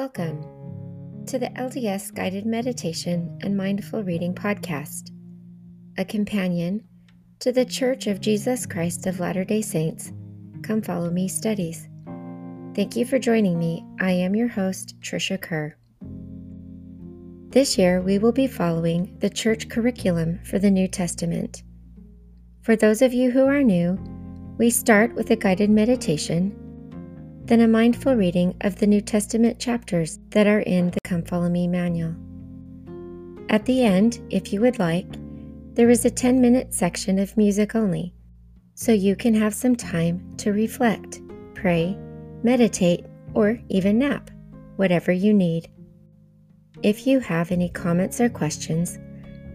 Welcome to the LDS Guided Meditation and Mindful Reading Podcast, a companion to the Church of Jesus Christ of Latter day Saints Come Follow Me studies. Thank you for joining me. I am your host, Tricia Kerr. This year, we will be following the church curriculum for the New Testament. For those of you who are new, we start with a guided meditation then a mindful reading of the New Testament chapters that are in the Come Follow Me manual. At the end, if you would like, there is a 10 minute section of music only, so you can have some time to reflect, pray, meditate, or even nap, whatever you need. If you have any comments or questions,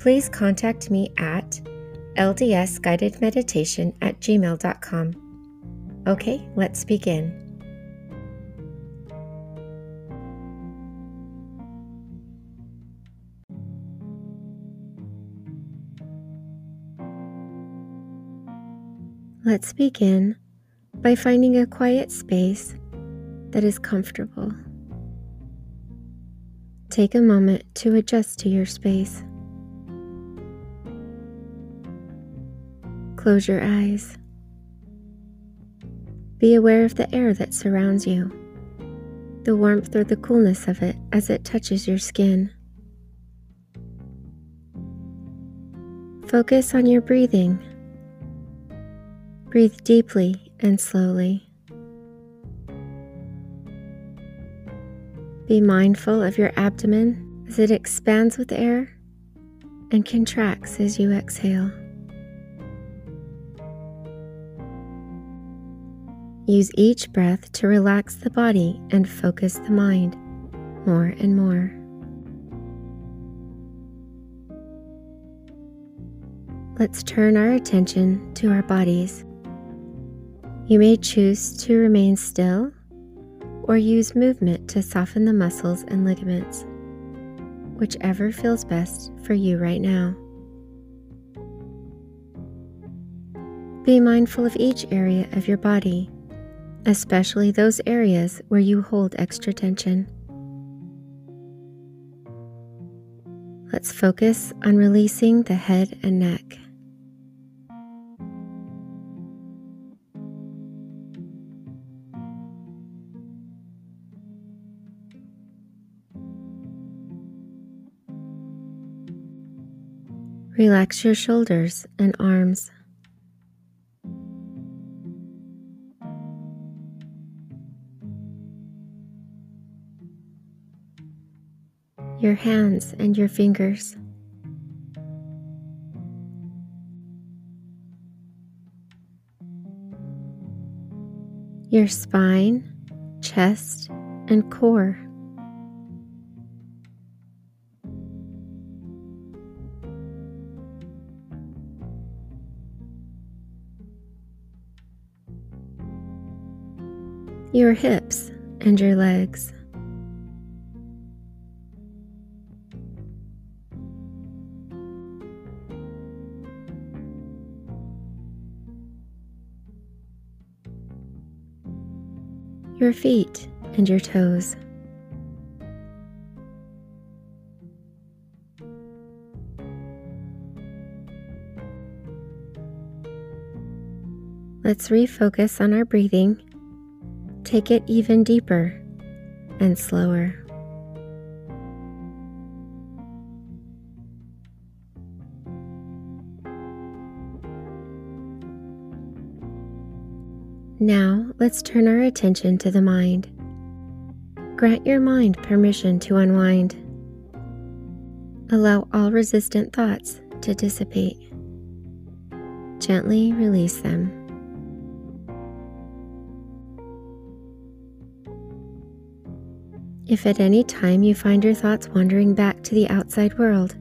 please contact me at ldsguidedmeditation at gmail.com. Okay, let's begin. Let's begin by finding a quiet space that is comfortable. Take a moment to adjust to your space. Close your eyes. Be aware of the air that surrounds you, the warmth or the coolness of it as it touches your skin. Focus on your breathing Breathe deeply and slowly. Be mindful of your abdomen as it expands with air and contracts as you exhale. Use each breath to relax the body and focus the mind more and more. Let's turn our attention to our bodies. You may choose to remain still or use movement to soften the muscles and ligaments, whichever feels best for you right now. Be mindful of each area of your body, especially those areas where you hold extra tension. Let's focus on releasing the head and neck. Relax your shoulders and arms. Your hands and your fingers. Your spine, chest, and core. Your hips and your legs. Your feet and your toes. Let's refocus on our breathing take it even deeper and slower. Now let's turn our attention to the mind. Grant your mind permission to unwind. Allow all resistant thoughts to dissipate. Gently release them. If at any time you find your thoughts wandering back to the outside world,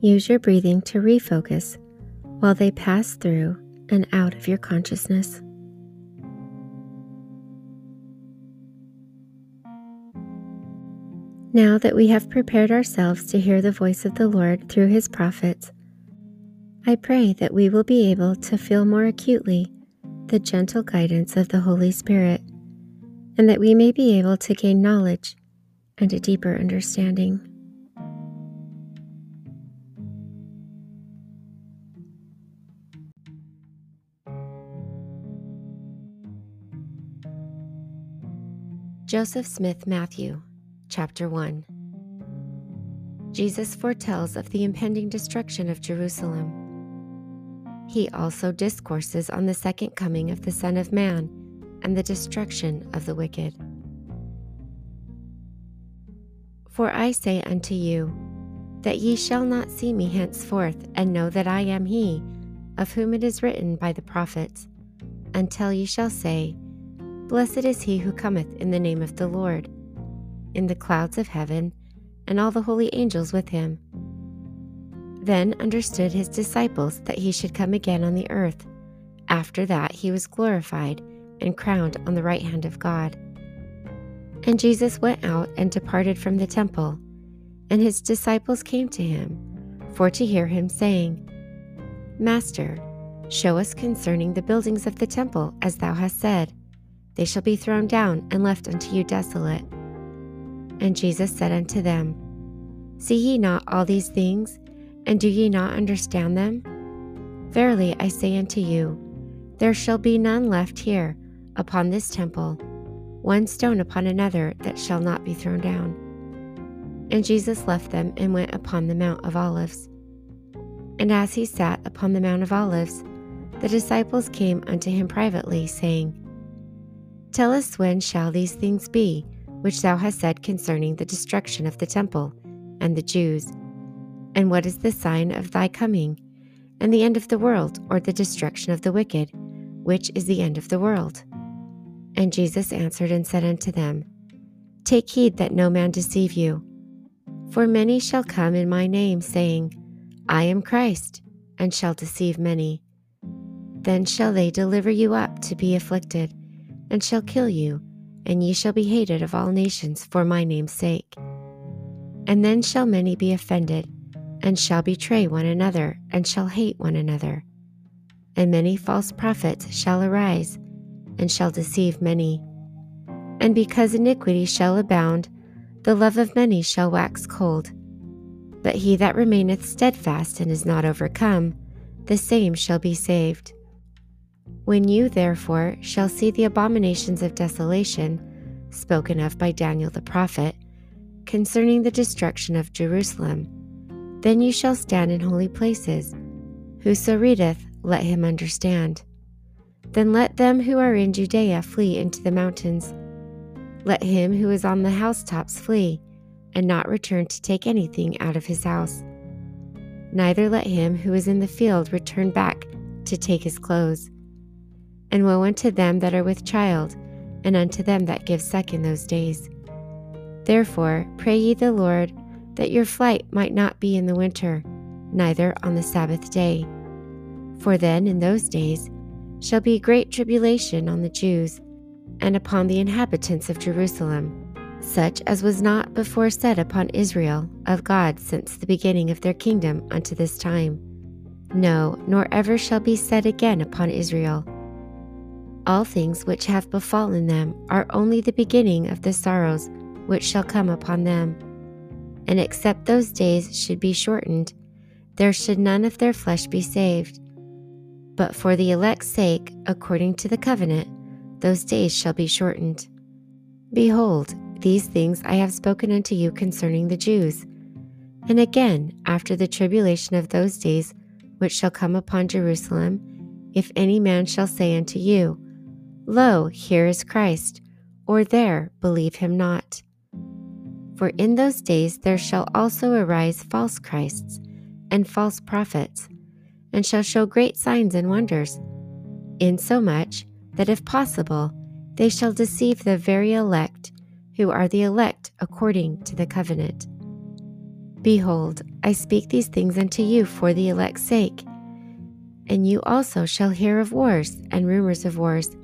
use your breathing to refocus while they pass through and out of your consciousness. Now that we have prepared ourselves to hear the voice of the Lord through his prophets, I pray that we will be able to feel more acutely the gentle guidance of the Holy Spirit and that we may be able to gain knowledge and a deeper understanding. Joseph Smith Matthew, Chapter 1 Jesus foretells of the impending destruction of Jerusalem. He also discourses on the second coming of the Son of Man and the destruction of the wicked. For I say unto you, that ye shall not see me henceforth, and know that I am he, of whom it is written by the prophets, until ye shall say, Blessed is he who cometh in the name of the Lord, in the clouds of heaven, and all the holy angels with him. Then understood his disciples that he should come again on the earth. After that he was glorified and crowned on the right hand of God. And Jesus went out and departed from the temple, and his disciples came to him, for to hear him, saying, Master, show us concerning the buildings of the temple, as thou hast said. They shall be thrown down and left unto you desolate. And Jesus said unto them, See ye not all these things, and do ye not understand them? Verily I say unto you, there shall be none left here upon this temple, one stone upon another that shall not be thrown down. And Jesus left them and went upon the Mount of Olives. And as he sat upon the Mount of Olives, the disciples came unto him privately, saying, Tell us when shall these things be, which thou hast said concerning the destruction of the temple and the Jews? And what is the sign of thy coming, and the end of the world, or the destruction of the wicked, which is the end of the world? And Jesus answered and said unto them, Take heed that no man deceive you. For many shall come in my name, saying, I am Christ, and shall deceive many. Then shall they deliver you up to be afflicted and shall kill you, and ye shall be hated of all nations for my name's sake. And then shall many be offended, and shall betray one another, and shall hate one another. And many false prophets shall arise, and shall deceive many. And because iniquity shall abound, the love of many shall wax cold. But he that remaineth steadfast and is not overcome, the same shall be saved. When you, therefore, shall see the abominations of desolation, spoken of by Daniel the prophet, concerning the destruction of Jerusalem, then you shall stand in holy places. Whoso readeth, let him understand. Then let them who are in Judea flee into the mountains. Let him who is on the housetops flee, and not return to take anything out of his house. Neither let him who is in the field return back to take his clothes. And woe unto them that are with child, and unto them that give suck in those days. Therefore pray ye the Lord that your flight might not be in the winter, neither on the Sabbath day. For then in those days shall be great tribulation on the Jews, and upon the inhabitants of Jerusalem, such as was not before said upon Israel of God since the beginning of their kingdom unto this time. No, nor ever shall be said again upon Israel all things which have befallen them are only the beginning of the sorrows which shall come upon them. And except those days should be shortened, there should none of their flesh be saved. But for the elect's sake, according to the covenant, those days shall be shortened. Behold, these things I have spoken unto you concerning the Jews. And again, after the tribulation of those days which shall come upon Jerusalem, if any man shall say unto you, Lo, here is Christ, or there, believe him not. For in those days there shall also arise false Christs and false prophets, and shall show great signs and wonders, insomuch that if possible, they shall deceive the very elect, who are the elect according to the covenant. Behold, I speak these things unto you for the elect's sake. And you also shall hear of wars and rumors of wars.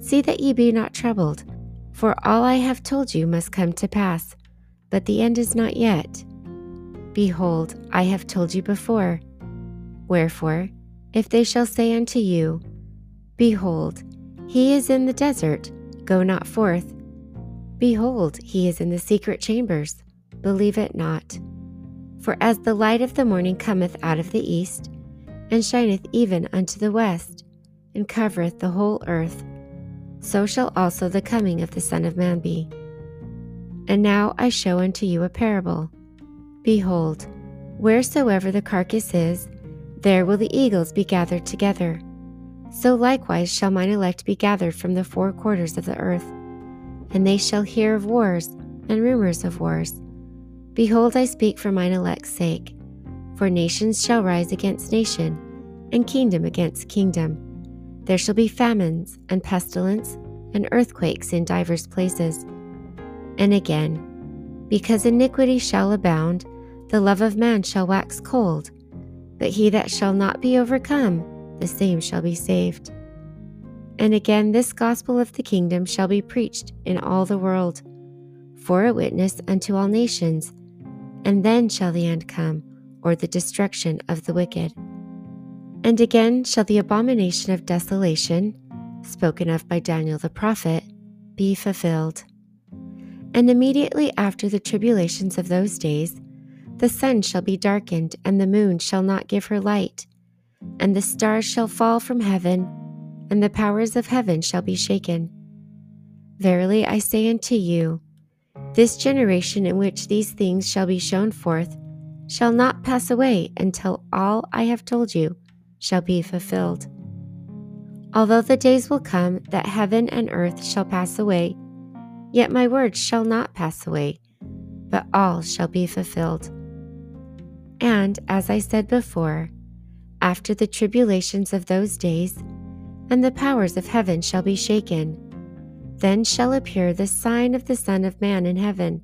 See that ye be not troubled, for all I have told you must come to pass, but the end is not yet. Behold, I have told you before. Wherefore, if they shall say unto you, Behold, he is in the desert, Go not forth. Behold, he is in the secret chambers. Believe it not. For as the light of the morning cometh out of the east, and shineth even unto the west, and covereth the whole earth, so shall also the coming of the Son of Man be. And now I show unto you a parable. Behold, wheresoever the carcass is, there will the eagles be gathered together. So likewise shall mine elect be gathered from the four quarters of the earth, and they shall hear of wars and rumors of wars. Behold, I speak for mine elect's sake. For nations shall rise against nation, and kingdom against kingdom. There shall be famines, and pestilence, and earthquakes in divers places. And again, because iniquity shall abound, the love of man shall wax cold. But he that shall not be overcome, the same shall be saved. And again, this gospel of the kingdom shall be preached in all the world, for a witness unto all nations and then shall the end come, or the destruction of the wicked. And again shall the abomination of desolation, spoken of by Daniel the prophet, be fulfilled. And immediately after the tribulations of those days, the sun shall be darkened, and the moon shall not give her light, and the stars shall fall from heaven, and the powers of heaven shall be shaken. Verily I say unto you, this generation in which these things shall be shown forth shall not pass away until all I have told you shall be fulfilled. Although the days will come that heaven and earth shall pass away, yet my words shall not pass away, but all shall be fulfilled. And as I said before, after the tribulations of those days, and the powers of heaven shall be shaken, then shall appear the sign of the Son of Man in heaven.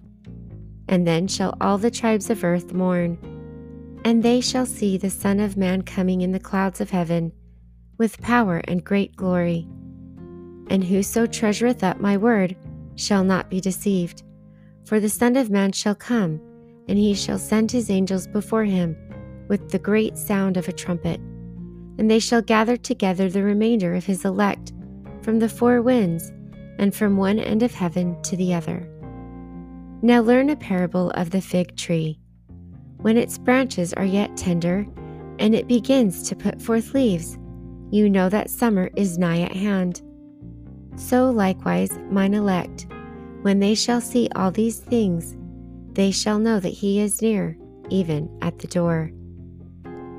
And then shall all the tribes of earth mourn. And they shall see the Son of Man coming in the clouds of heaven, with power and great glory. And whoso treasureth up my word shall not be deceived. For the Son of Man shall come, and he shall send his angels before him with the great sound of a trumpet. And they shall gather together the remainder of his elect from the four winds and from one end of heaven to the other. Now learn a parable of the fig tree. When its branches are yet tender, and it begins to put forth leaves, you know that summer is nigh at hand. So likewise, mine elect, when they shall see all these things, they shall know that he is near, even at the door.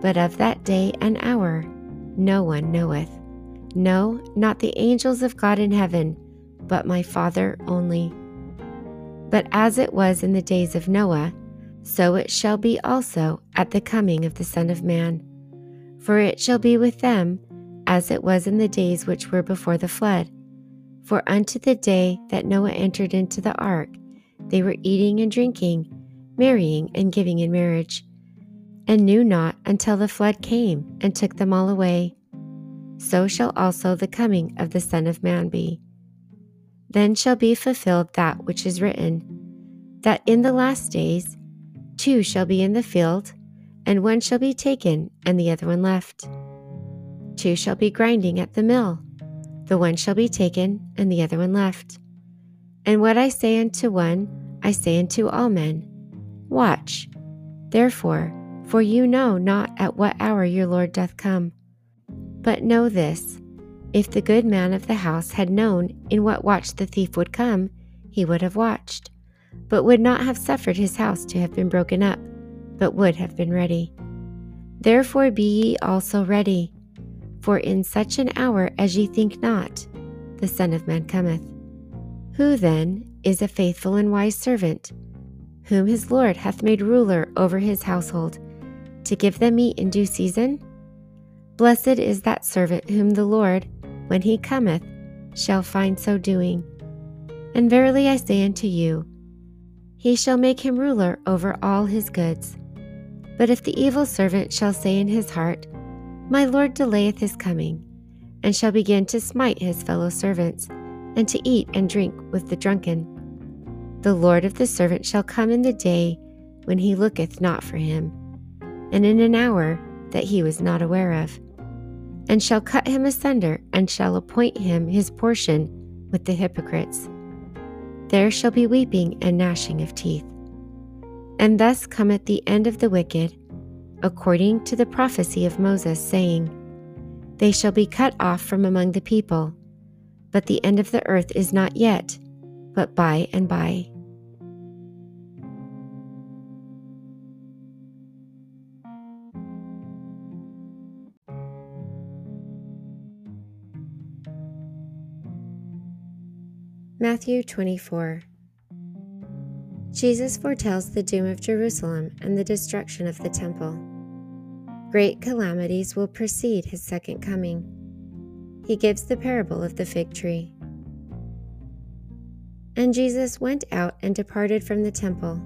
But of that day and hour no one knoweth, no, not the angels of God in heaven but my Father only. But as it was in the days of Noah, so it shall be also at the coming of the Son of Man. For it shall be with them as it was in the days which were before the flood. For unto the day that Noah entered into the ark, they were eating and drinking, marrying and giving in marriage, and knew not until the flood came and took them all away. So shall also the coming of the Son of Man be. Then shall be fulfilled that which is written, that in the last days two shall be in the field, and one shall be taken, and the other one left. Two shall be grinding at the mill, the one shall be taken, and the other one left. And what I say unto one, I say unto all men Watch, therefore, for you know not at what hour your Lord doth come. But know this if the good man of the house had known in what watch the thief would come, he would have watched, but would not have suffered his house to have been broken up, but would have been ready. Therefore be ye also ready, for in such an hour as ye think not, the Son of Man cometh. Who then is a faithful and wise servant, whom his Lord hath made ruler over his household, to give them meat in due season? Blessed is that servant whom the Lord, when he cometh, shall find so doing. And verily I say unto you, he shall make him ruler over all his goods. But if the evil servant shall say in his heart, My Lord delayeth his coming, and shall begin to smite his fellow servants, and to eat and drink with the drunken, the Lord of the servant shall come in the day when he looketh not for him, and in an hour that he was not aware of and shall cut him asunder, and shall appoint him his portion with the hypocrites. There shall be weeping and gnashing of teeth. And thus cometh the end of the wicked, according to the prophecy of Moses, saying, They shall be cut off from among the people, but the end of the earth is not yet, but by and by. Matthew 24 Jesus foretells the doom of Jerusalem and the destruction of the temple. Great calamities will precede his second coming. He gives the parable of the fig tree. And Jesus went out and departed from the temple,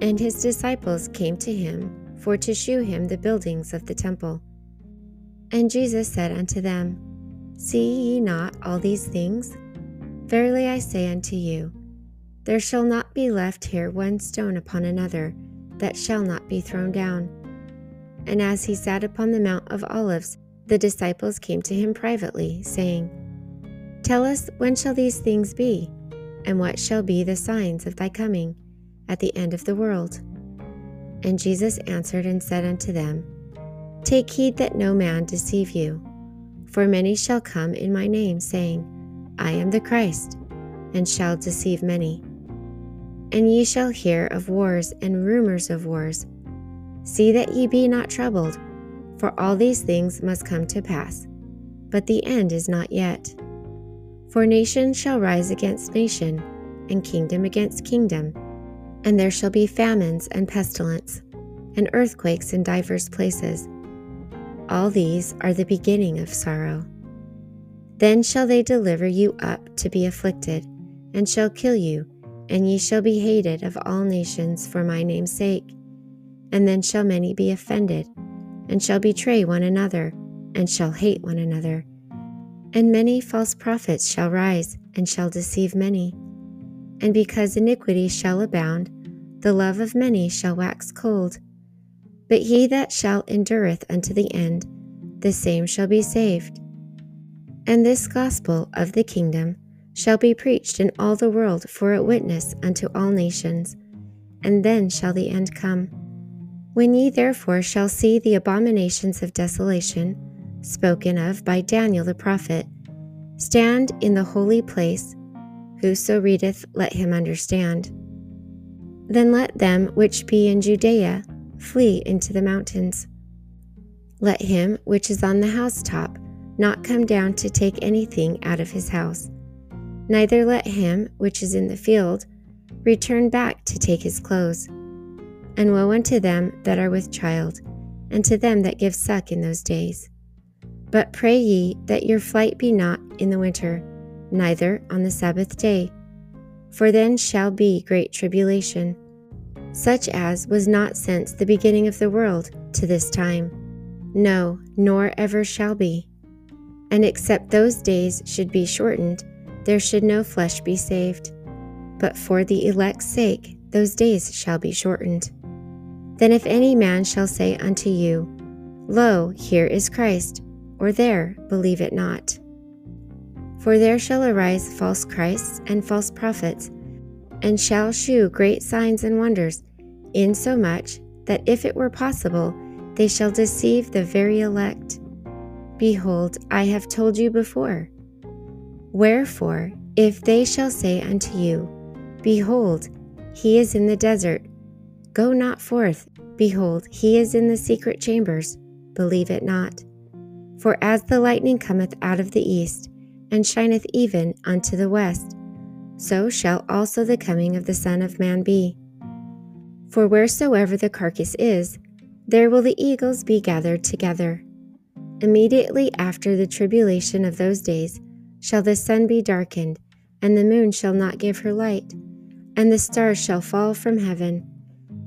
and his disciples came to him for to shew him the buildings of the temple. And Jesus said unto them, See ye not all these things? Verily I say unto you, there shall not be left here one stone upon another that shall not be thrown down. And as he sat upon the Mount of Olives, the disciples came to him privately, saying, Tell us when shall these things be, and what shall be the signs of thy coming at the end of the world? And Jesus answered and said unto them, Take heed that no man deceive you, for many shall come in my name, saying, I am the Christ, and shall deceive many. And ye shall hear of wars and rumors of wars. See that ye be not troubled, for all these things must come to pass, but the end is not yet. For nation shall rise against nation, and kingdom against kingdom, and there shall be famines and pestilence, and earthquakes in divers places. All these are the beginning of sorrow. Then shall they deliver you up to be afflicted, and shall kill you and ye shall be hated of all nations for my name's sake. And then shall many be offended, and shall betray one another, and shall hate one another. And many false prophets shall rise, and shall deceive many. And because iniquity shall abound, the love of many shall wax cold. But he that shall endureth unto the end, the same shall be saved. And this gospel of the kingdom shall be preached in all the world for a witness unto all nations, and then shall the end come. When ye therefore shall see the abominations of desolation, spoken of by Daniel the prophet, stand in the holy place, whoso readeth, let him understand. Then let them which be in Judea flee into the mountains. Let him which is on the housetop not come down to take anything out of his house neither let him which is in the field return back to take his clothes. And woe unto them that are with child, and to them that give suck in those days. But pray ye that your flight be not in the winter, neither on the Sabbath day, for then shall be great tribulation, such as was not since the beginning of the world to this time, no, nor ever shall be. And except those days should be shortened, there should no flesh be saved. But for the elect's sake, those days shall be shortened. Then if any man shall say unto you, Lo, here is Christ, or there, believe it not. For there shall arise false Christs and false prophets, and shall shew great signs and wonders, insomuch that if it were possible, they shall deceive the very elect. Behold, I have told you before. Wherefore, if they shall say unto you, Behold, he is in the desert, go not forth, behold, he is in the secret chambers, believe it not. For as the lightning cometh out of the east, and shineth even unto the west, so shall also the coming of the Son of Man be. For wheresoever the carcass is, there will the eagles be gathered together. Immediately after the tribulation of those days, shall the sun be darkened, and the moon shall not give her light, and the stars shall fall from heaven,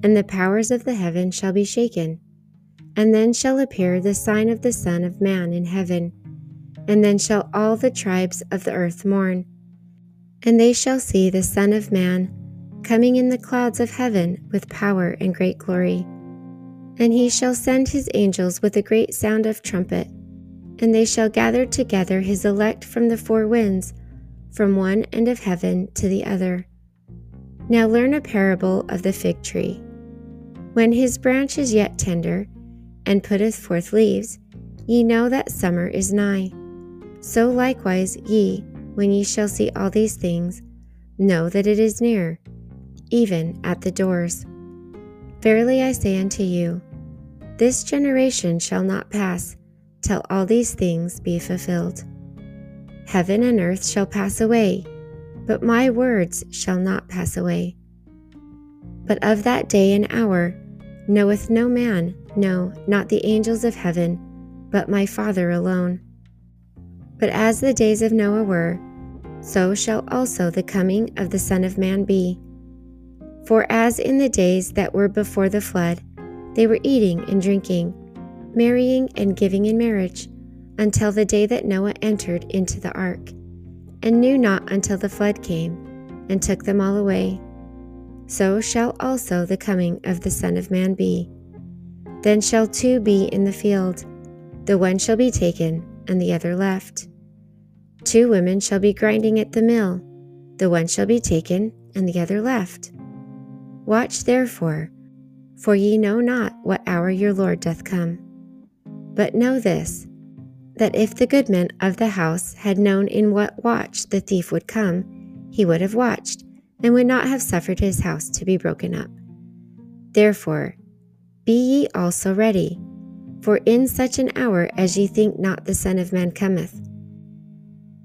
and the powers of the heaven shall be shaken. And then shall appear the sign of the Son of Man in heaven, and then shall all the tribes of the earth mourn. And they shall see the Son of Man coming in the clouds of heaven with power and great glory. And he shall send his angels with a great sound of trumpet and they shall gather together his elect from the four winds, from one end of heaven to the other. Now learn a parable of the fig tree. When his branch is yet tender, and putteth forth leaves, ye know that summer is nigh. So likewise ye, when ye shall see all these things, know that it is near, even at the doors. Verily I say unto you, this generation shall not pass till all these things be fulfilled. Heaven and earth shall pass away, but my words shall not pass away. But of that day and hour knoweth no man, no, not the angels of heaven, but my Father alone. But as the days of Noah were, so shall also the coming of the Son of Man be. For as in the days that were before the flood, they were eating and drinking, marrying and giving in marriage, until the day that Noah entered into the ark, and knew not until the flood came, and took them all away. So shall also the coming of the Son of Man be. Then shall two be in the field, the one shall be taken, and the other left. Two women shall be grinding at the mill, the one shall be taken, and the other left. Watch therefore, for ye know not what hour your Lord doth come. But know this, that if the goodman of the house had known in what watch the thief would come, he would have watched, and would not have suffered his house to be broken up. Therefore, be ye also ready, for in such an hour as ye think not the Son of Man cometh.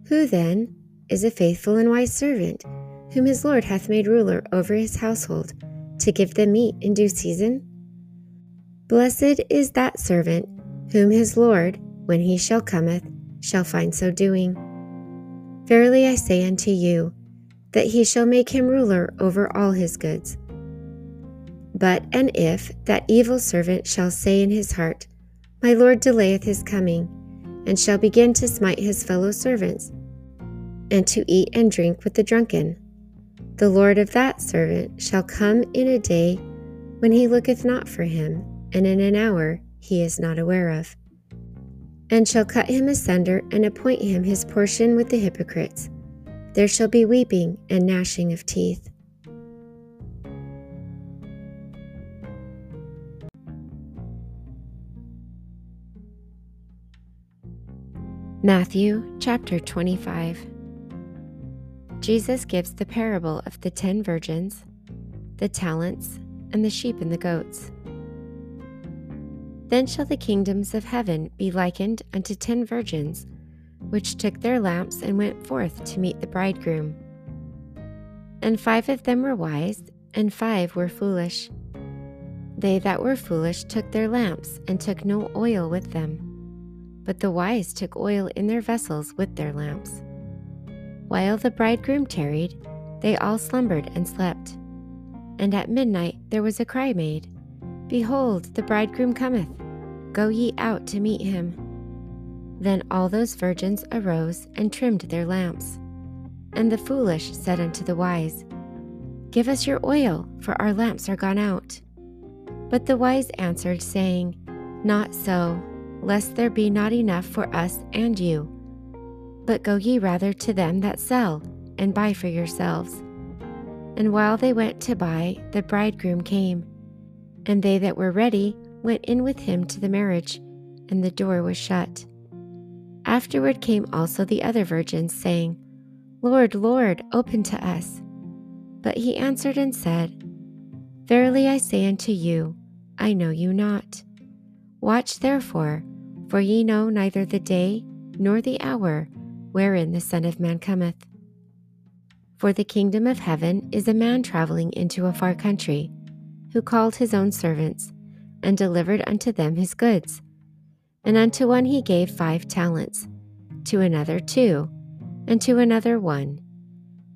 Who then is a faithful and wise servant, whom his Lord hath made ruler over his household, to give them meat in due season? Blessed is that servant whom his Lord, when he shall cometh, shall find so doing. Verily I say unto you, that he shall make him ruler over all his goods. But and if that evil servant shall say in his heart, My Lord delayeth his coming, and shall begin to smite his fellow servants, and to eat and drink with the drunken, the Lord of that servant shall come in a day when he looketh not for him, and in an hour he is not aware of and shall cut him asunder and appoint him his portion with the hypocrites. There shall be weeping and gnashing of teeth. Matthew chapter 25 Jesus gives the parable of the ten virgins, the talents, and the sheep and the goats. Then shall the kingdoms of heaven be likened unto ten virgins, which took their lamps and went forth to meet the bridegroom. And five of them were wise, and five were foolish. They that were foolish took their lamps, and took no oil with them. But the wise took oil in their vessels with their lamps. While the bridegroom tarried, they all slumbered and slept. And at midnight there was a cry made Behold, the bridegroom cometh. Go ye out to meet him. Then all those virgins arose and trimmed their lamps. And the foolish said unto the wise, Give us your oil, for our lamps are gone out. But the wise answered, saying, Not so, lest there be not enough for us and you. But go ye rather to them that sell, and buy for yourselves. And while they went to buy, the bridegroom came. And they that were ready went in with him to the marriage, and the door was shut. Afterward came also the other virgins, saying, Lord, Lord, open to us. But he answered and said, Verily I say unto you, I know you not. Watch therefore, for ye know neither the day nor the hour wherein the Son of Man cometh. For the kingdom of heaven is a man traveling into a far country who called his own servants, and delivered unto them his goods. And unto one he gave five talents, to another two, and to another one,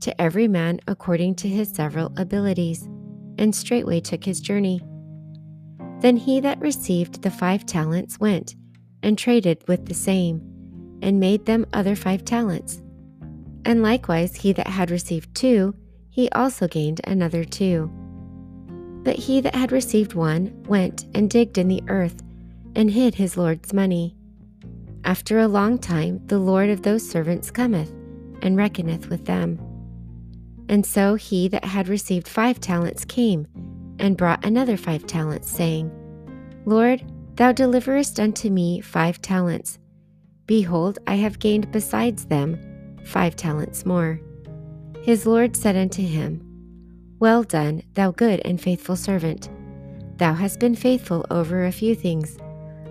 to every man according to his several abilities, and straightway took his journey. Then he that received the five talents went and traded with the same, and made them other five talents. And likewise he that had received two, he also gained another two. But he that had received one went and digged in the earth and hid his Lord's money. After a long time, the Lord of those servants cometh and reckoneth with them. And so he that had received five talents came and brought another five talents, saying, Lord, thou deliverest unto me five talents. Behold, I have gained besides them five talents more. His Lord said unto him, Well done, thou good and faithful servant. Thou hast been faithful over a few things.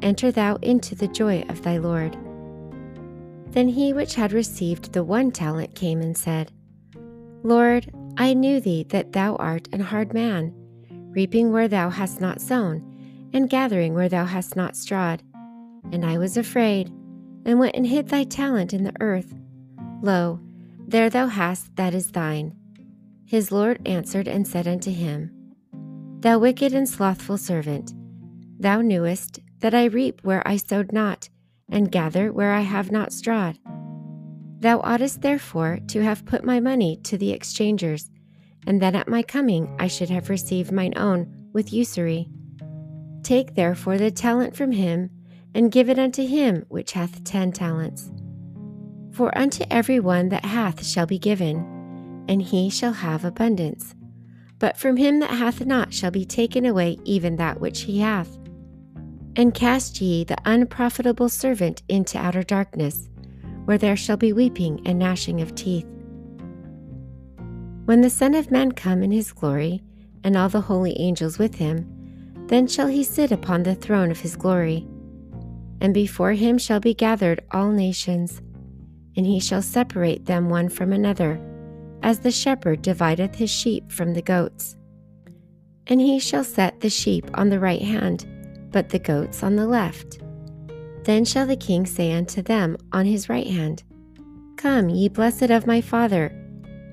Enter thou into the joy of thy Lord. Then he which had received the one talent came and said, Lord, I knew thee that thou art an hard man, reaping where thou hast not sown, and gathering where thou hast not strawed. And I was afraid, and went and hid thy talent in the earth. Lo, there thou hast that is thine. His Lord answered and said unto him, Thou wicked and slothful servant, thou knewest that I reap where I sowed not, and gather where I have not strawed. Thou oughtest therefore to have put my money to the exchangers, and then at my coming I should have received mine own with usury. Take therefore the talent from him, and give it unto him which hath ten talents. For unto every one that hath shall be given, and he shall have abundance. But from him that hath not shall be taken away even that which he hath. And cast ye the unprofitable servant into outer darkness, where there shall be weeping and gnashing of teeth. When the Son of Man come in his glory, and all the holy angels with him, then shall he sit upon the throne of his glory. And before him shall be gathered all nations, and he shall separate them one from another as the shepherd divideth his sheep from the goats. And he shall set the sheep on the right hand, but the goats on the left. Then shall the king say unto them on his right hand, Come, ye blessed of my Father,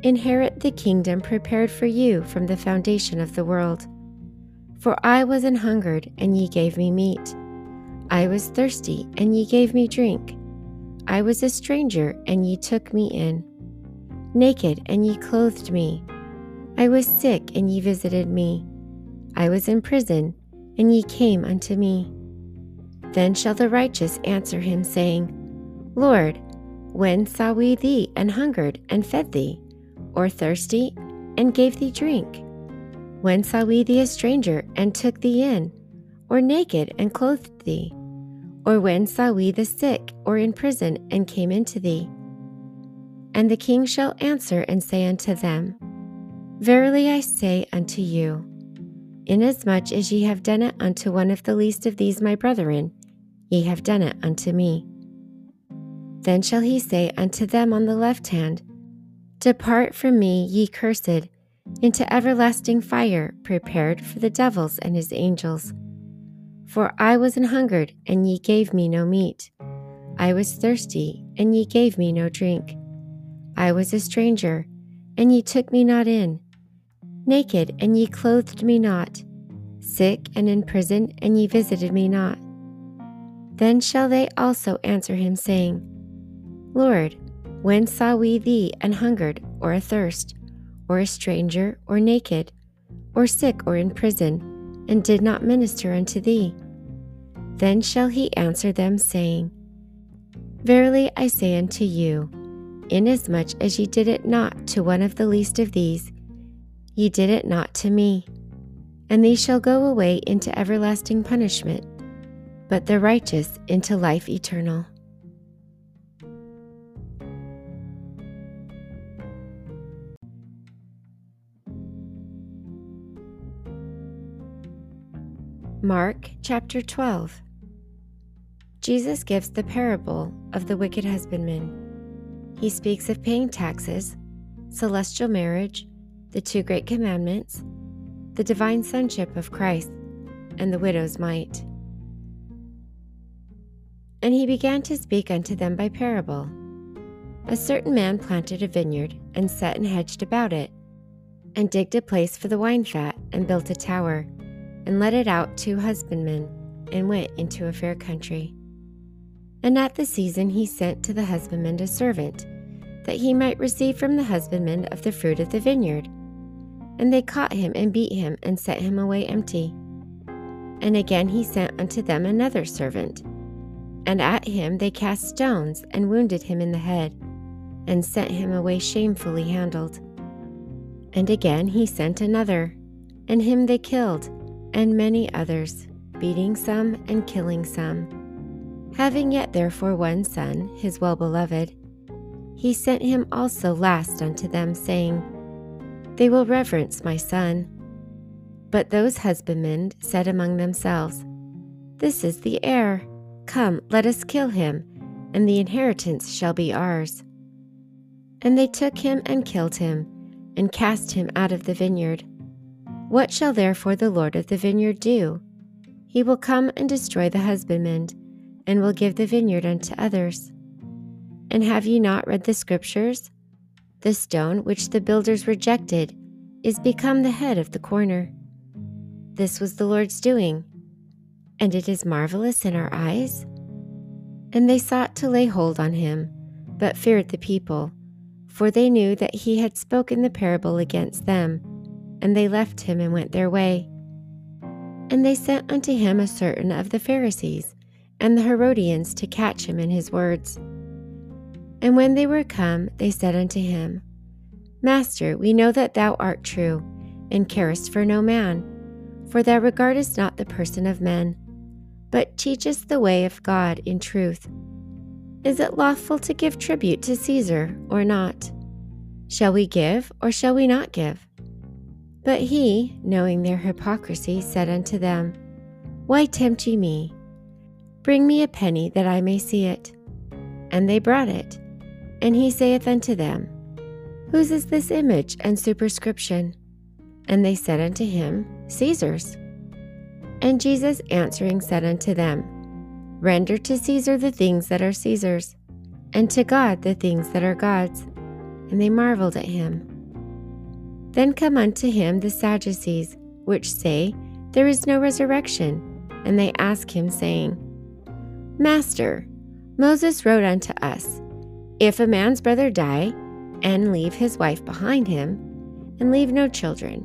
inherit the kingdom prepared for you from the foundation of the world. For I was an hungered, and ye gave me meat. I was thirsty, and ye gave me drink. I was a stranger, and ye took me in naked, and ye clothed me. I was sick, and ye visited me. I was in prison, and ye came unto me. Then shall the righteous answer him, saying, Lord, when saw we thee and hungered and fed thee, or thirsty and gave thee drink? When saw we thee a stranger and took thee in, or naked and clothed thee? Or when saw we the sick or in prison and came into thee? And the king shall answer and say unto them, Verily I say unto you, inasmuch as ye have done it unto one of the least of these my brethren, ye have done it unto me. Then shall he say unto them on the left hand, Depart from me, ye cursed, into everlasting fire prepared for the devils and his angels. For I was an hungered, and ye gave me no meat. I was thirsty, and ye gave me no drink. I was a stranger, and ye took me not in, naked, and ye clothed me not, sick and in prison, and ye visited me not. Then shall they also answer him, saying, Lord, when saw we thee an hungered, or athirst, or a stranger, or naked, or sick, or in prison, and did not minister unto thee? Then shall he answer them, saying, Verily I say unto you, Inasmuch as ye did it not to one of the least of these, ye did it not to me. And these shall go away into everlasting punishment, but the righteous into life eternal. Mark chapter 12 Jesus gives the parable of the wicked husbandman. He speaks of paying taxes, celestial marriage, the two great commandments, the divine sonship of Christ, and the widow's mite. And he began to speak unto them by parable. A certain man planted a vineyard, and set and hedged about it, and digged a place for the wine fat, and built a tower, and let it out to husbandmen, and went into a fair country. And at the season he sent to the husbandman a servant, that he might receive from the husbandman of the fruit of the vineyard. And they caught him and beat him, and sent him away empty. And again he sent unto them another servant. And at him they cast stones, and wounded him in the head, and sent him away shamefully handled. And again he sent another, and him they killed, and many others, beating some and killing some. Having yet therefore one son, his well beloved, he sent him also last unto them, saying, They will reverence my son. But those husbandmen said among themselves, This is the heir. Come, let us kill him, and the inheritance shall be ours. And they took him and killed him, and cast him out of the vineyard. What shall therefore the Lord of the vineyard do? He will come and destroy the husbandman, and will give the vineyard unto others. And have ye not read the Scriptures? The stone which the builders rejected is become the head of the corner. This was the Lord's doing, and it is marvelous in our eyes. And they sought to lay hold on him, but feared the people, for they knew that he had spoken the parable against them, and they left him and went their way. And they sent unto him a certain of the Pharisees and the Herodians to catch him in his words. And when they were come, they said unto him, Master, we know that thou art true, and carest for no man, for thou regardest not the person of men, but teachest the way of God in truth. Is it lawful to give tribute to Caesar or not? Shall we give or shall we not give? But he, knowing their hypocrisy, said unto them, Why tempt ye me? Bring me a penny that I may see it. And they brought it. And he saith unto them, Whose is this image and superscription? And they said unto him, Caesar's. And Jesus answering said unto them, Render to Caesar the things that are Caesar's, and to God the things that are God's. And they marveled at him. Then come unto him the Sadducees, which say, There is no resurrection. And they ask him, saying, Master, Moses wrote unto us, if a man's brother die, and leave his wife behind him, and leave no children,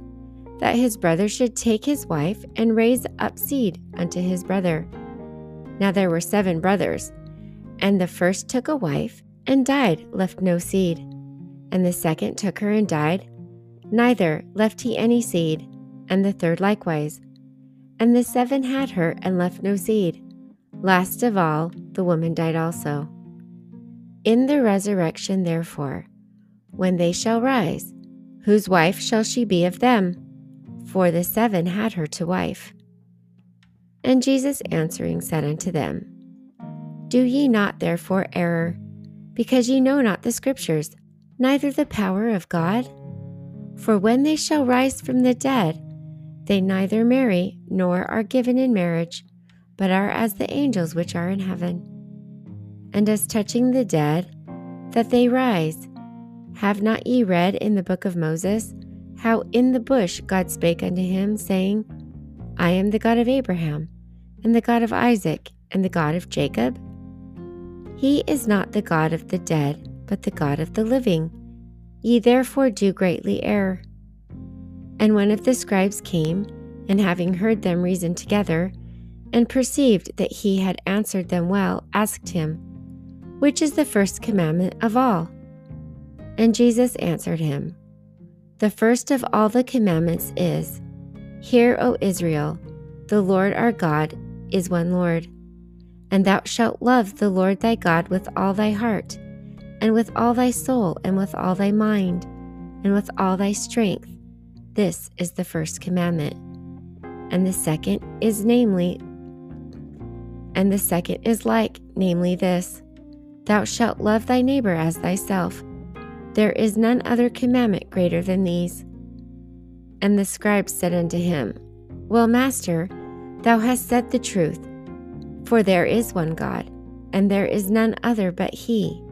that his brother should take his wife and raise up seed unto his brother. Now there were seven brothers, and the first took a wife and died, left no seed. And the second took her and died, neither left he any seed, and the third likewise. And the seven had her and left no seed. Last of all, the woman died also. In the resurrection, therefore, when they shall rise, whose wife shall she be of them? For the seven had her to wife. And Jesus answering said unto them, Do ye not therefore err, because ye know not the Scriptures, neither the power of God? For when they shall rise from the dead, they neither marry nor are given in marriage, but are as the angels which are in heaven and as touching the dead, that they rise. Have not ye read in the book of Moses how in the bush God spake unto him, saying, I am the God of Abraham, and the God of Isaac, and the God of Jacob? He is not the God of the dead, but the God of the living. Ye therefore do greatly err. And one of the scribes came, and having heard them reason together, and perceived that he had answered them well, asked him, which is the first commandment of all? And Jesus answered him, The first of all the commandments is, Hear, O Israel, the Lord our God is one Lord. And thou shalt love the Lord thy God with all thy heart, and with all thy soul, and with all thy mind, and with all thy strength. This is the first commandment. And the second is namely, and the second is like, namely this Thou shalt love thy neighbor as thyself. There is none other commandment greater than these. And the scribe said unto him, Well, Master, thou hast said the truth. For there is one God, and there is none other but He.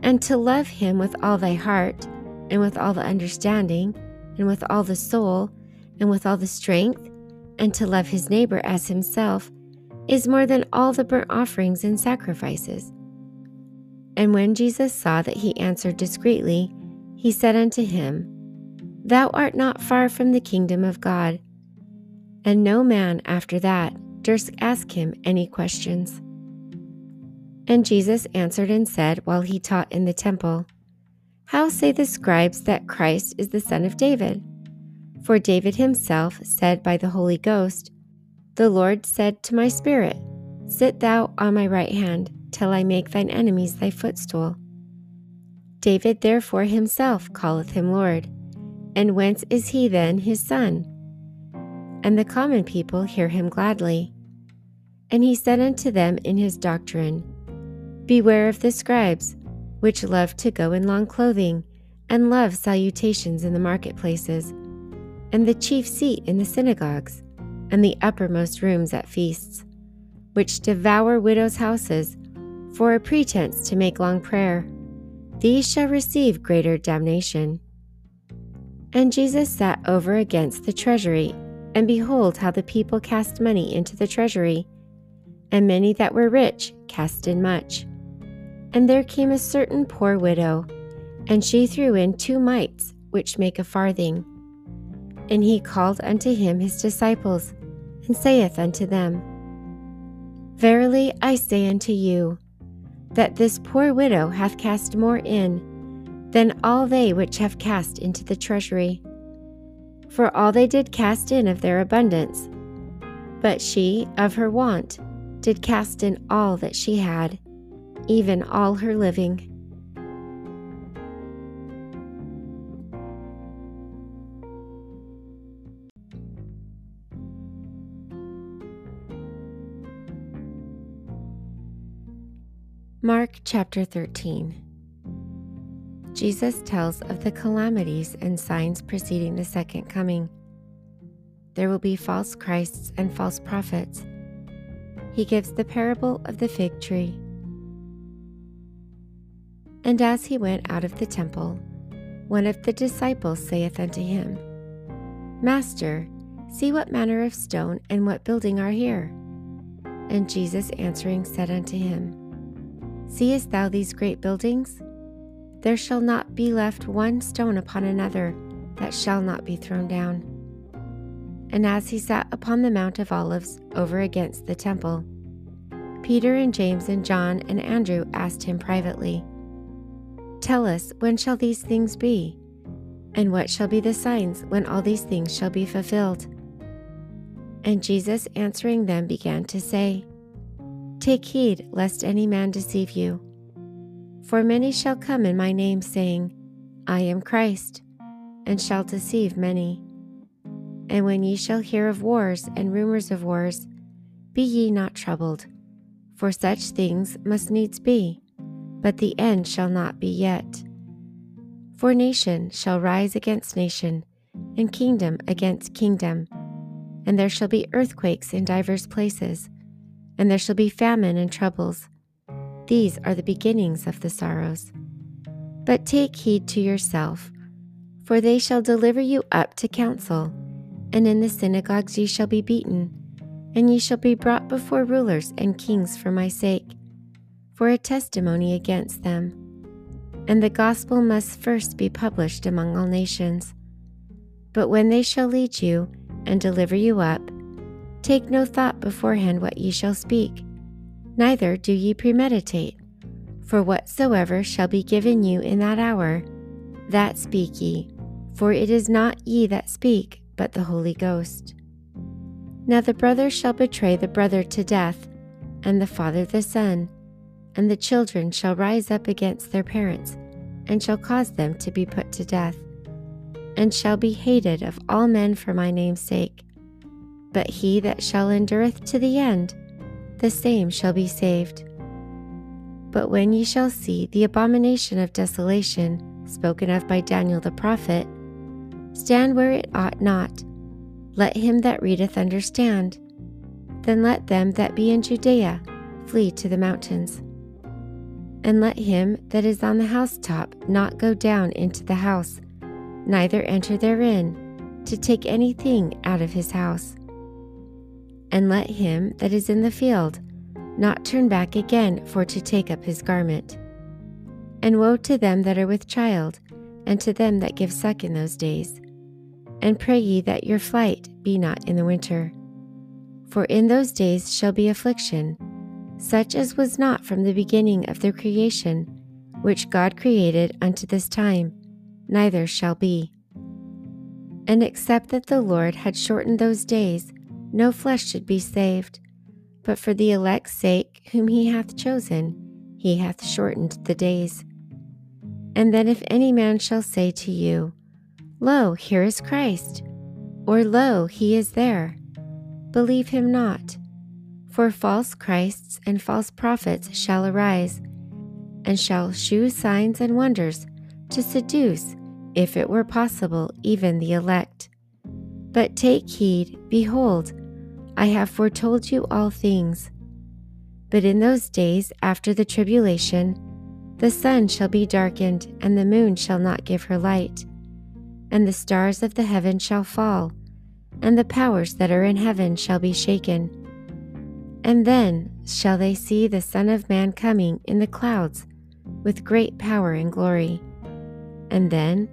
And to love Him with all thy heart, and with all the understanding, and with all the soul, and with all the strength, and to love his neighbor as himself, is more than all the burnt offerings and sacrifices. And when Jesus saw that he answered discreetly, he said unto him, Thou art not far from the kingdom of God. And no man after that durst ask him any questions. And Jesus answered and said while he taught in the temple, How say the scribes that Christ is the son of David? For David himself said by the Holy Ghost, The Lord said to my spirit, Sit thou on my right hand, till I make thine enemies thy footstool. David therefore himself calleth him Lord. And whence is he then his son? And the common people hear him gladly. And he said unto them in his doctrine, Beware of the scribes, which love to go in long clothing, and love salutations in the marketplaces and the chief seat in the synagogues, and the uppermost rooms at feasts, which devour widows' houses for a pretense to make long prayer. These shall receive greater damnation. And Jesus sat over against the treasury, and behold how the people cast money into the treasury. And many that were rich cast in much. And there came a certain poor widow, and she threw in two mites, which make a farthing. And he called unto him his disciples, and saith unto them, Verily I say unto you, that this poor widow hath cast more in than all they which have cast into the treasury. For all they did cast in of their abundance, but she of her want did cast in all that she had, even all her living. Mark chapter 13 Jesus tells of the calamities and signs preceding the second coming. There will be false Christs and false prophets. He gives the parable of the fig tree. And as he went out of the temple, one of the disciples saith unto him, Master, see what manner of stone and what building are here. And Jesus answering said unto him, Seest thou these great buildings? There shall not be left one stone upon another that shall not be thrown down. And as he sat upon the Mount of Olives over against the temple, Peter and James and John and Andrew asked him privately, Tell us, when shall these things be? And what shall be the signs when all these things shall be fulfilled? And Jesus answering them began to say, Take heed lest any man deceive you. For many shall come in my name, saying, I am Christ, and shall deceive many. And when ye shall hear of wars and rumors of wars, be ye not troubled, for such things must needs be, but the end shall not be yet. For nation shall rise against nation, and kingdom against kingdom, and there shall be earthquakes in divers places and there shall be famine and troubles. These are the beginnings of the sorrows. But take heed to yourself, for they shall deliver you up to council, and in the synagogues ye shall be beaten, and ye shall be brought before rulers and kings for my sake, for a testimony against them. And the gospel must first be published among all nations. But when they shall lead you and deliver you up, Take no thought beforehand what ye shall speak, neither do ye premeditate. For whatsoever shall be given you in that hour, that speak ye, for it is not ye that speak, but the Holy Ghost. Now the brother shall betray the brother to death, and the father the son, and the children shall rise up against their parents, and shall cause them to be put to death, and shall be hated of all men for my name's sake but he that shall endureth to the end, the same shall be saved. But when ye shall see the abomination of desolation spoken of by Daniel the prophet, stand where it ought not. Let him that readeth understand. Then let them that be in Judea flee to the mountains. And let him that is on the housetop not go down into the house, neither enter therein, to take anything out of his house. And let him that is in the field not turn back again for to take up his garment. And woe to them that are with child, and to them that give suck in those days. And pray ye that your flight be not in the winter. For in those days shall be affliction, such as was not from the beginning of the creation, which God created unto this time, neither shall be. And except that the Lord had shortened those days, no flesh should be saved. But for the elect's sake, whom he hath chosen, he hath shortened the days. And then if any man shall say to you, Lo, here is Christ, or Lo, he is there, believe him not. For false Christs and false prophets shall arise, and shall shew signs and wonders to seduce, if it were possible, even the elect. But take heed, behold, I have foretold you all things. But in those days after the tribulation, the sun shall be darkened, and the moon shall not give her light, and the stars of the heaven shall fall, and the powers that are in heaven shall be shaken. And then shall they see the Son of Man coming in the clouds with great power and glory. And then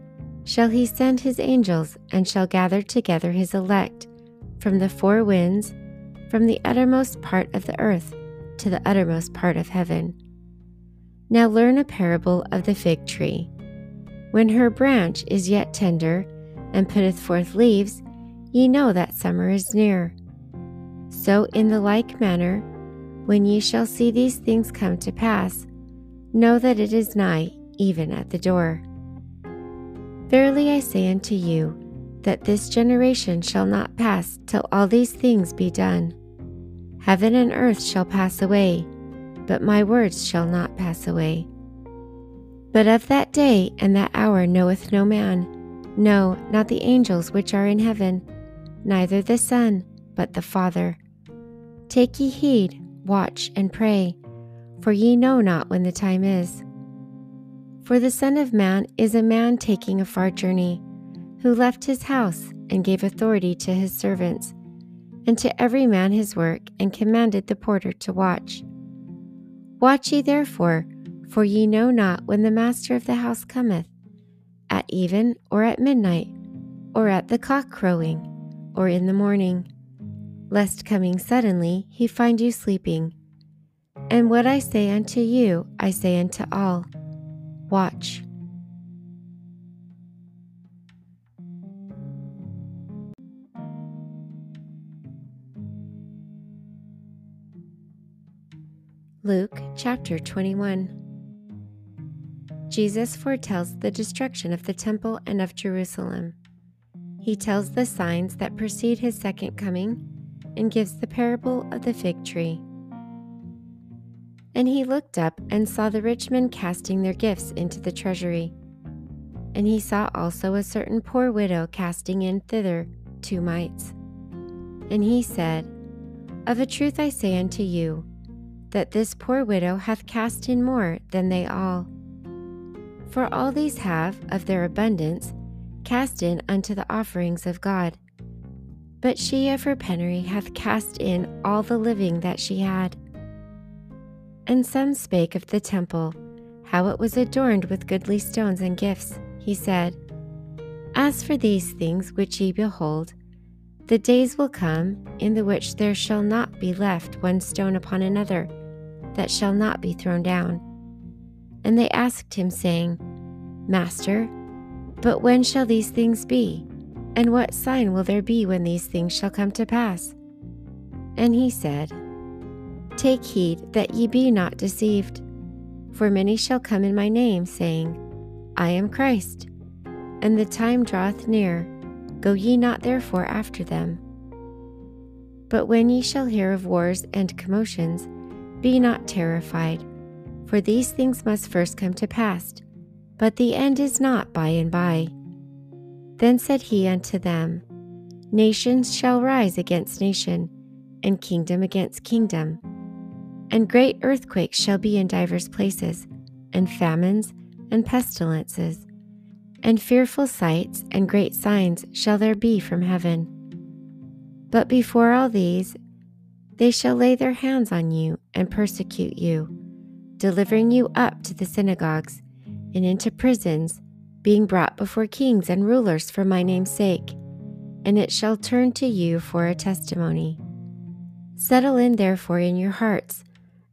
shall he send his angels, and shall gather together his elect from the four winds, from the uttermost part of the earth to the uttermost part of heaven. Now learn a parable of the fig tree. When her branch is yet tender, and putteth forth leaves, ye know that summer is near. So, in the like manner, when ye shall see these things come to pass, know that it is nigh, even at the door. Verily I say unto you, that this generation shall not pass till all these things be done. Heaven and earth shall pass away, but my words shall not pass away. But of that day and that hour knoweth no man, no, not the angels which are in heaven, neither the Son, but the Father. Take ye heed, watch and pray, for ye know not when the time is. For the Son of Man is a man taking a far journey who left his house and gave authority to his servants, and to every man his work, and commanded the porter to watch. Watch ye therefore, for ye know not when the master of the house cometh, at even, or at midnight, or at the cock crowing, or in the morning, lest coming suddenly he find you sleeping. And what I say unto you, I say unto all Watch. Luke chapter 21 Jesus foretells the destruction of the temple and of Jerusalem. He tells the signs that precede his second coming and gives the parable of the fig tree. And he looked up and saw the rich men casting their gifts into the treasury. And he saw also a certain poor widow casting in thither two mites. And he said, Of a truth I say unto you, that this poor widow hath cast in more than they all. For all these have, of their abundance, cast in unto the offerings of God. But she of her penury hath cast in all the living that she had. And some spake of the temple, how it was adorned with goodly stones and gifts. He said, As for these things which ye behold, the days will come in the which there shall not be left one stone upon another that shall not be thrown down. And they asked him, saying, Master, but when shall these things be? And what sign will there be when these things shall come to pass? And he said, Take heed that ye be not deceived. For many shall come in my name, saying, I am Christ. And the time draweth near. Go ye not therefore after them. But when ye shall hear of wars and commotions, be not terrified, for these things must first come to pass, but the end is not by and by. Then said he unto them, Nations shall rise against nation, and kingdom against kingdom. And great earthquakes shall be in divers places, and famines and pestilences, and fearful sights and great signs shall there be from heaven. But before all these, they shall lay their hands on you and persecute you, delivering you up to the synagogues and into prisons, being brought before kings and rulers for my name's sake, and it shall turn to you for a testimony. Settle in therefore in your hearts,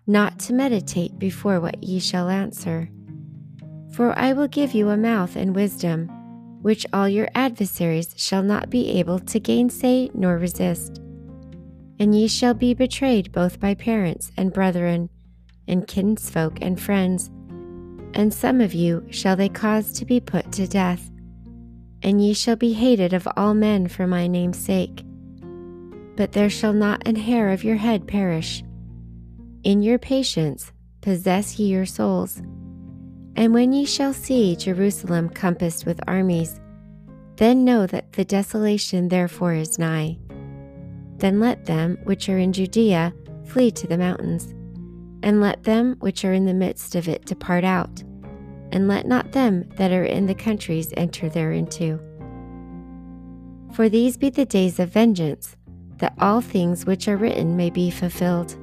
not to meditate before what ye shall answer. For I will give you a mouth and wisdom, which all your adversaries shall not be able to gainsay nor resist. And ye shall be betrayed both by parents and brethren, and kinsfolk and friends, and some of you shall they cause to be put to death. And ye shall be hated of all men for my name's sake but there shall not an hair of your head perish. In your patience possess ye your souls. And when ye shall see Jerusalem compassed with armies, then know that the desolation therefore is nigh. Then let them which are in Judea flee to the mountains, and let them which are in the midst of it depart out, and let not them that are in the countries enter thereinto. For these be the days of vengeance that all things which are written may be fulfilled.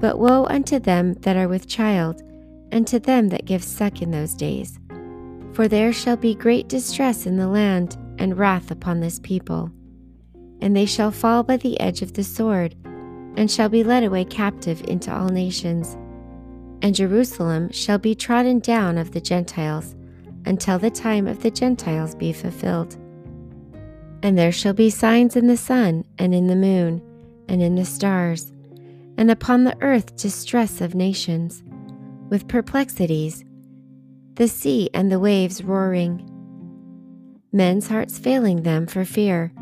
But woe unto them that are with child, and to them that give suck in those days. For there shall be great distress in the land, and wrath upon this people. And they shall fall by the edge of the sword, and shall be led away captive into all nations. And Jerusalem shall be trodden down of the Gentiles, until the time of the Gentiles be fulfilled. And there shall be signs in the sun, and in the moon, and in the stars, and upon the earth distress of nations, with perplexities, the sea and the waves roaring, men's hearts failing them for fear,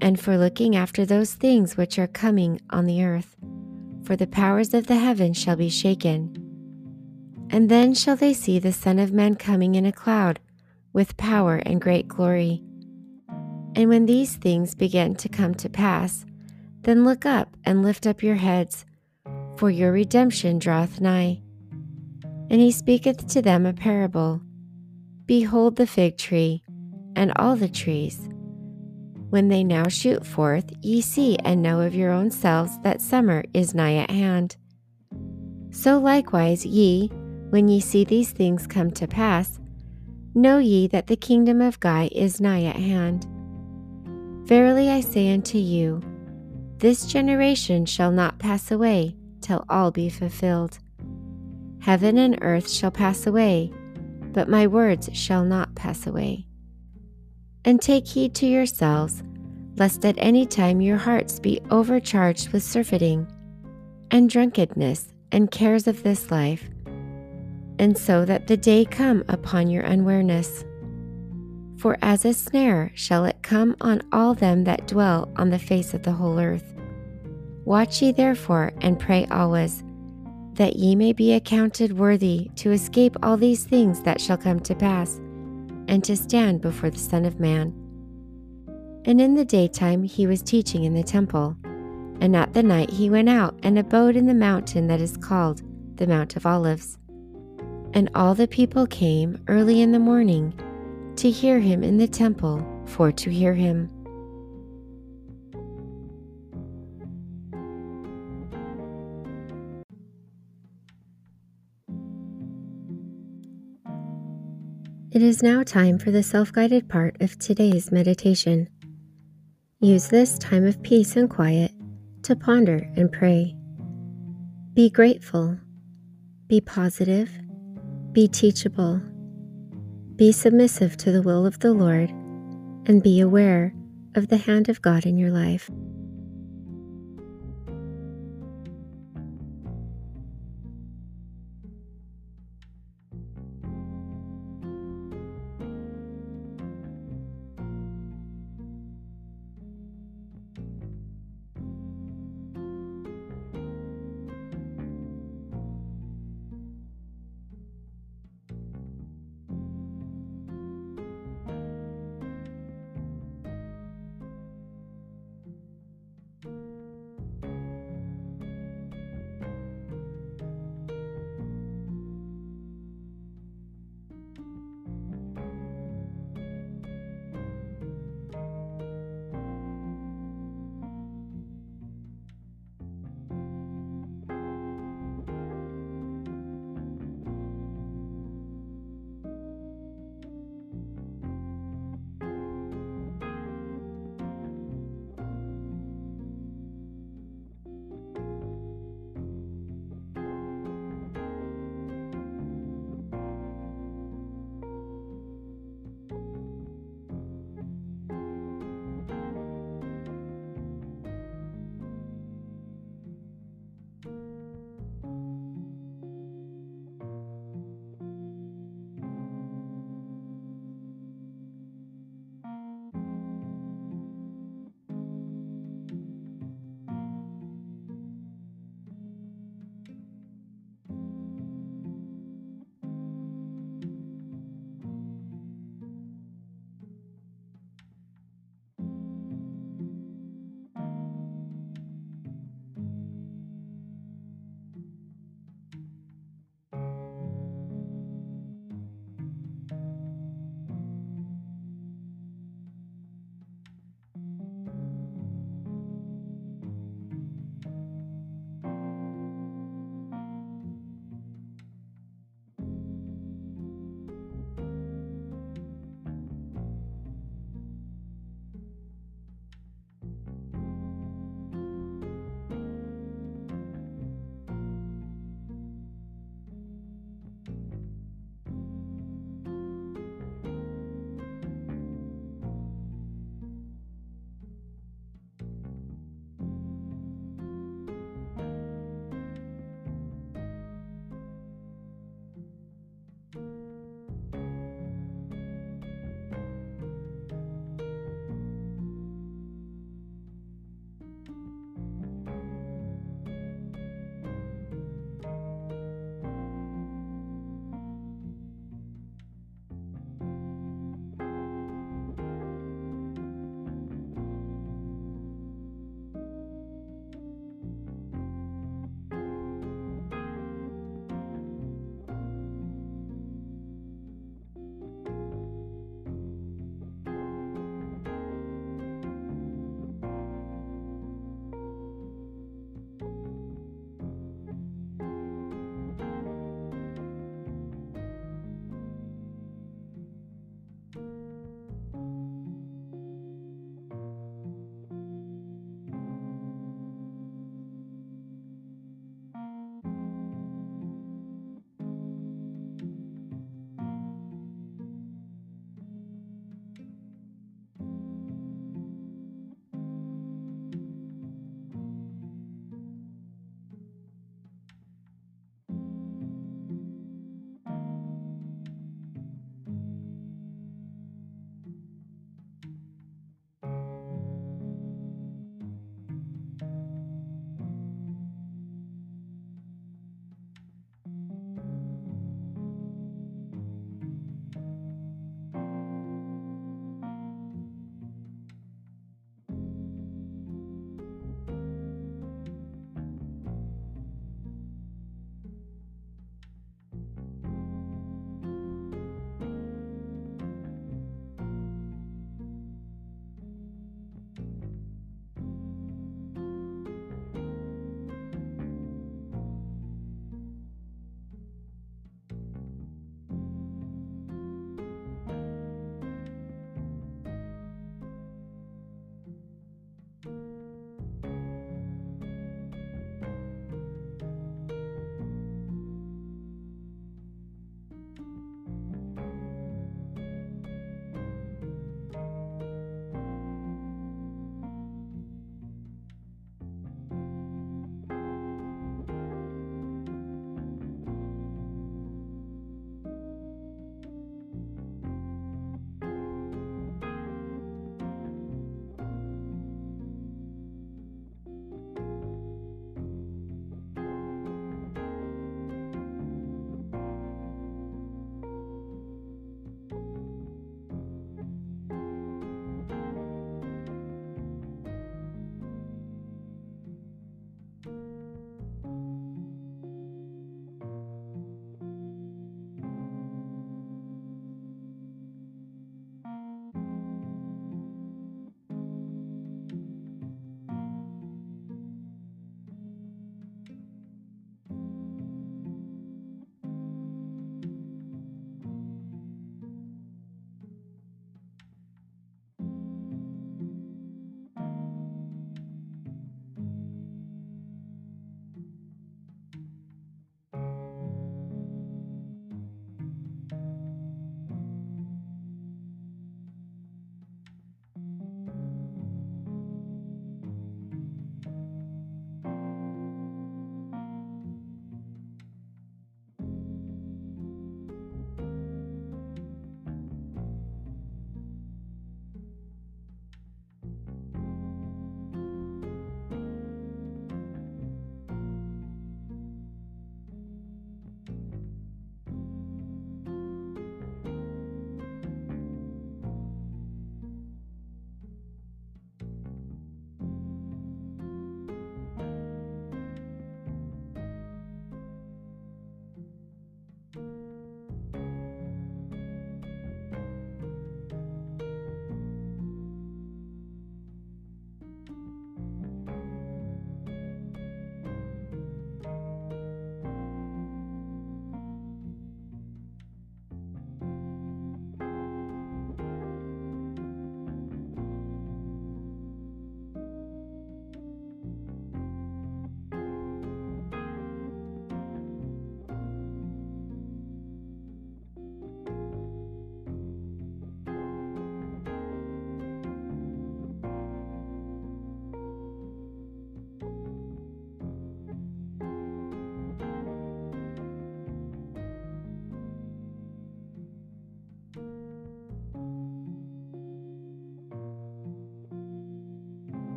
and for looking after those things which are coming on the earth. For the powers of the heaven shall be shaken. And then shall they see the Son of Man coming in a cloud, with power and great glory. And when these things begin to come to pass, then look up and lift up your heads, for your redemption draweth nigh. And he speaketh to them a parable Behold the fig tree, and all the trees. When they now shoot forth, ye see and know of your own selves that summer is nigh at hand. So likewise ye, when ye see these things come to pass, know ye that the kingdom of God is nigh at hand. Verily I say unto you, this generation shall not pass away till all be fulfilled. Heaven and earth shall pass away, but my words shall not pass away. And take heed to yourselves, lest at any time your hearts be overcharged with surfeiting, and drunkenness, and cares of this life, and so that the day come upon your unawareness. For as a snare shall it come on all them that dwell on the face of the whole earth. Watch ye therefore, and pray always, that ye may be accounted worthy to escape all these things that shall come to pass, and to stand before the Son of Man. And in the daytime he was teaching in the temple, and at the night he went out and abode in the mountain that is called the Mount of Olives. And all the people came early in the morning to hear him in the temple, for to hear him. It is now time for the self guided part of today's meditation. Use this time of peace and quiet to ponder and pray. Be grateful, be positive, be teachable be submissive to the will of the Lord and be aware of the hand of God in your life.